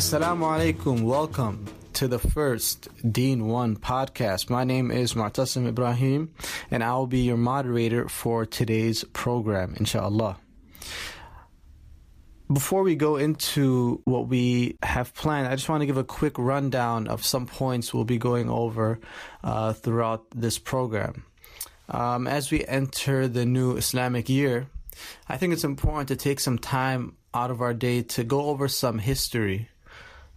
Assalamu alaikum. Welcome to the first Dean One podcast. My name is Mu'tasim Ibrahim, and I will be your moderator for today's program, inshallah. Before we go into what we have planned, I just want to give a quick rundown of some points we'll be going over uh, throughout this program. Um, as we enter the new Islamic year, I think it's important to take some time out of our day to go over some history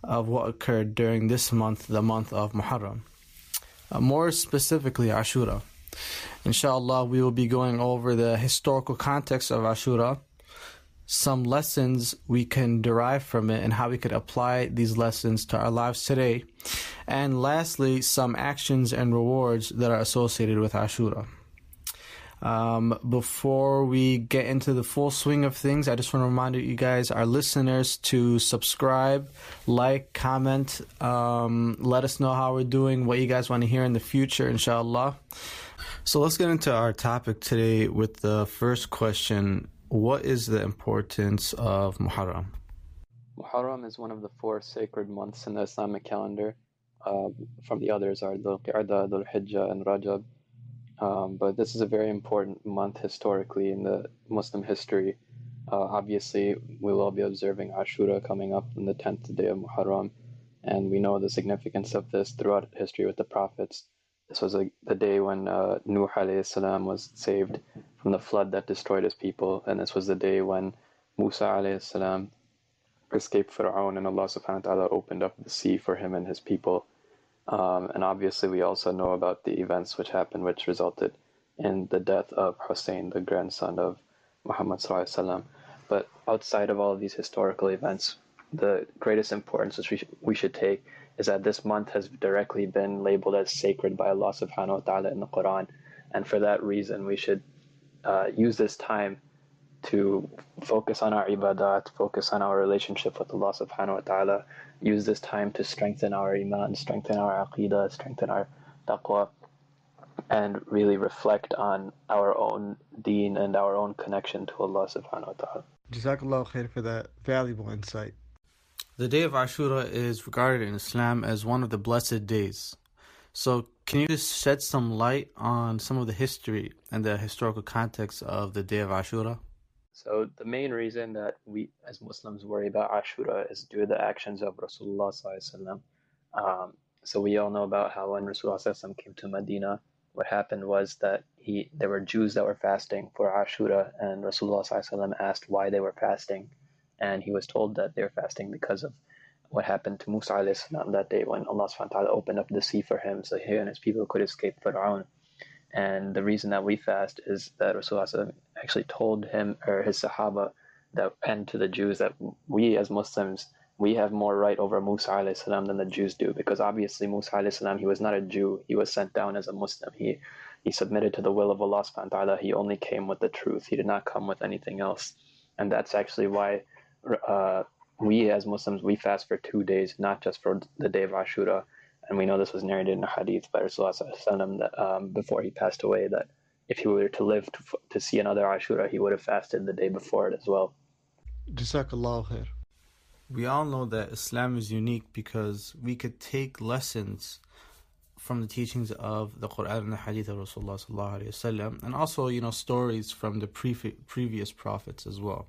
of what occurred during this month, the month of Muharram. Uh, more specifically, Ashura. Inshallah, we will be going over the historical context of Ashura, some lessons we can derive from it, and how we could apply these lessons to our lives today. And lastly, some actions and rewards that are associated with Ashura. Um, before we get into the full swing of things, I just want to remind you guys, our listeners, to subscribe, like, comment, um, let us know how we're doing, what you guys want to hear in the future, inshallah. So let's get into our topic today with the first question What is the importance of Muharram? Muharram is one of the four sacred months in the Islamic calendar. Uh, from the others are Dhul Qa'dah, Dhul Hijjah, and Rajab. Um, but this is a very important month historically in the Muslim history. Uh, obviously, we'll all be observing Ashura coming up on the 10th day of Muharram, and we know the significance of this throughout history with the prophets. This was a, the day when uh, Nuh salam was saved from the flood that destroyed his people, and this was the day when Musa salam escaped Fir'aun, and Allah subhanahu wa ta'ala opened up the sea for him and his people. Um, and obviously, we also know about the events which happened, which resulted in the death of Hussein, the grandson of Muhammad. But outside of all of these historical events, the greatest importance which we, we should take is that this month has directly been labeled as sacred by Allah subhanahu wa ta'ala in the Quran. And for that reason, we should uh, use this time to focus on our ibadat, focus on our relationship with Allah subhanahu wa ta'ala, use this time to strengthen our iman, strengthen our aqidah, strengthen our taqwa, and really reflect on our own deen and our own connection to Allah subhanahu wa ta'ala. Jazakallah khair for that valuable insight. The day of Ashura is regarded in Islam as one of the blessed days. So, can you just shed some light on some of the history and the historical context of the day of Ashura? So the main reason that we as Muslims worry about Ashura is due to the actions of Rasulullah um, So we all know about how when Rasulullah came to Medina, what happened was that he there were Jews that were fasting for Ashura, and Rasulullah asked why they were fasting, and he was told that they were fasting because of what happened to Musa that day when Allah subhanahu opened up the sea for him so he and his people could escape Pharaoh. And the reason that we fast is that Rasulullah actually told him or his Sahaba that and to the Jews that we as Muslims we have more right over Musa salam than the Jews do because obviously Musa salam he was not a Jew. He was sent down as a Muslim. He he submitted to the will of Allah subhanahu wa ta'ala. He only came with the truth. He did not come with anything else. And that's actually why uh, we as Muslims we fast for two days not just for the day of Ashura. And we know this was narrated in a hadith by Rasulullah that um, before he passed away that if he were to live to, to see another Ashura, he would have fasted the day before it as well. Jazakallah khair. We all know that Islam is unique because we could take lessons from the teachings of the Quran and the Hadith of Rasulullah wasallam, and also you know stories from the pre- previous prophets as well.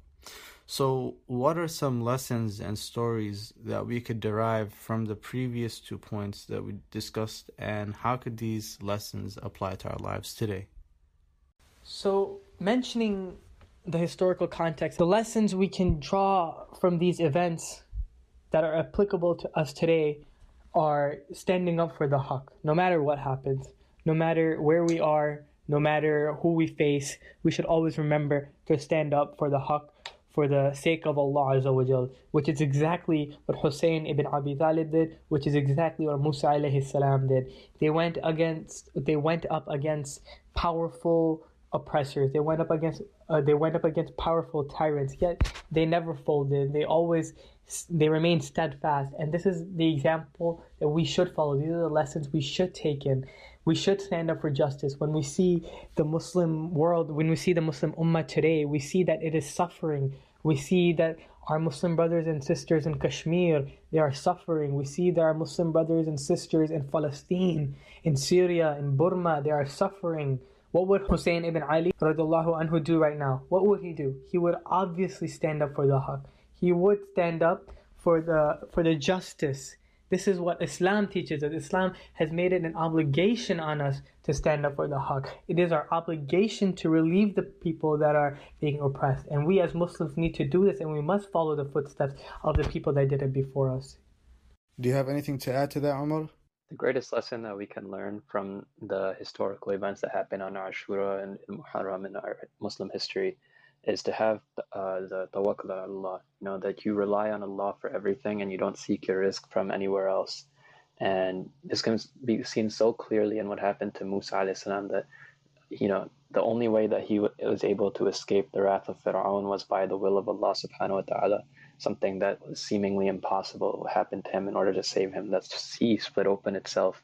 So, what are some lessons and stories that we could derive from the previous two points that we discussed, and how could these lessons apply to our lives today? So, mentioning the historical context, the lessons we can draw from these events that are applicable to us today are standing up for the haqq, no matter what happens, no matter where we are, no matter who we face, we should always remember to stand up for the haqq for the sake of Allah Azza wa Jal, which is exactly what Hussein ibn Abi Talib did, which is exactly what Musa alayhi salam did. They went against, they went up against powerful oppressors. They went up against, uh, they went up against powerful tyrants. Yet they never folded. They always, they remained steadfast. And this is the example that we should follow. These are the lessons we should take in. We should stand up for justice. When we see the Muslim world, when we see the Muslim Ummah today, we see that it is suffering We see that our Muslim brothers and sisters in Kashmir, they are suffering. We see that our Muslim brothers and sisters in Palestine, in Syria, in Burma, they are suffering. What would Hussein ibn Ali radiallahu anhu do right now? What would he do? He would obviously stand up for the haqq. He would stand up for the for the justice this is what Islam teaches us. Islam has made it an obligation on us to stand up for the haqq. It is our obligation to relieve the people that are being oppressed. And we as Muslims need to do this and we must follow the footsteps of the people that did it before us. Do you have anything to add to that, Umar? The greatest lesson that we can learn from the historical events that happen on Ashura and Muharram in our Muslim history is to have uh, the tawakkul on Allah, you know, that you rely on Allah for everything and you don't seek your rizq from anywhere else. And this can be seen so clearly in what happened to Musa salam that, you know, the only way that he was able to escape the wrath of Fir'aun was by the will of Allah subhanahu wa ta'ala. Something that was seemingly impossible happened to him in order to save him. That sea split open itself.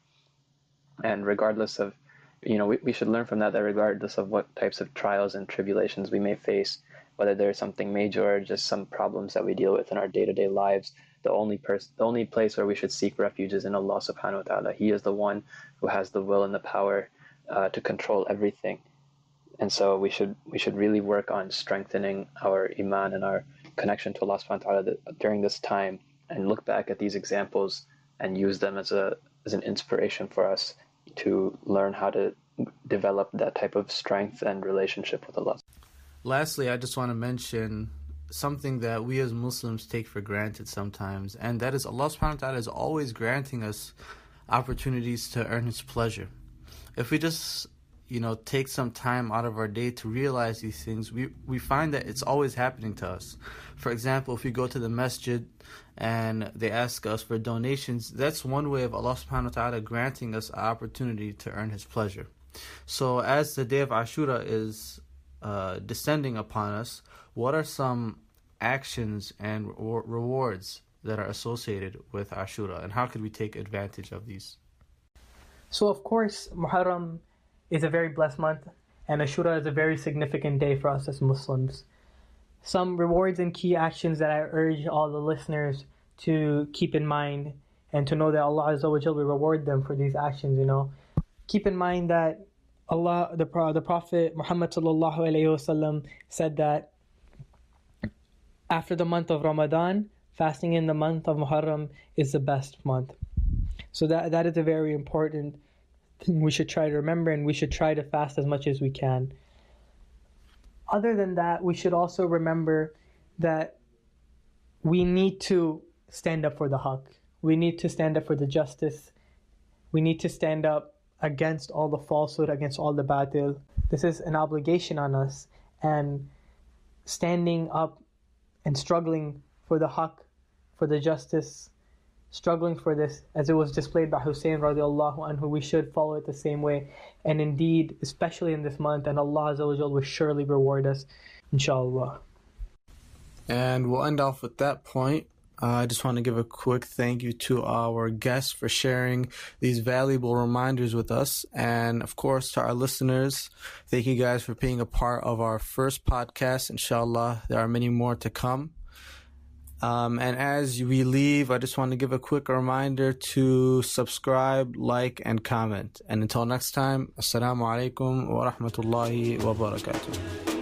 And regardless of you know, we, we should learn from that that regardless of what types of trials and tribulations we may face, whether there's something major or just some problems that we deal with in our day-to-day lives, the only person, the only place where we should seek refuge is in Allah subhanahu wa ta'ala. He is the one who has the will and the power uh, to control everything. And so we should we should really work on strengthening our iman and our connection to Allah subhanahu wa ta'ala during this time and look back at these examples and use them as a as an inspiration for us to learn how to develop that type of strength and relationship with Allah. Lastly, I just want to mention something that we as Muslims take for granted sometimes, and that is Allah subhanahu wa ta'ala is always granting us opportunities to earn His pleasure. If we just you know take some time out of our day to realize these things we we find that it's always happening to us. For example if we go to the masjid and they ask us for donations that's one way of Allah subhanahu wa ta'ala granting us an opportunity to earn his pleasure. So as the day of Ashura is uh, descending upon us what are some actions and re- rewards that are associated with Ashura and how could we take advantage of these so of course Muharram is a very blessed month, and Ashura is a very significant day for us as Muslims. Some rewards and key actions that I urge all the listeners to keep in mind and to know that Allah will reward them for these actions, you know. Keep in mind that Allah, the, the Prophet Muhammad sallallahu alayhi wasallam said that after the month of Ramadan, fasting in the month of Muharram is the best month. So that that is a very important thing we should try to remember and we should try to fast as much as we can. Other than that, we should also remember that we need to stand up for the haqq. We need to stand up for the justice. We need to stand up against all the falsehood, against all the batil. This is an obligation on us. And standing up and struggling for the haqq, for the justice, struggling for this as it was displayed by Hussein radiallahu anhu. We should follow it the same way. And indeed, especially in this month, and Allah will surely reward us, inshallah. And we'll end off with that point. Uh, I just want to give a quick thank you to our guests for sharing these valuable reminders with us. And of course, to our listeners, thank you guys for being a part of our first podcast. Inshallah, there are many more to come. Um, and as we leave, I just want to give a quick reminder to subscribe, like, and comment. And until next time, Assalamu alaikum wa rahmatullahi wa barakatuh.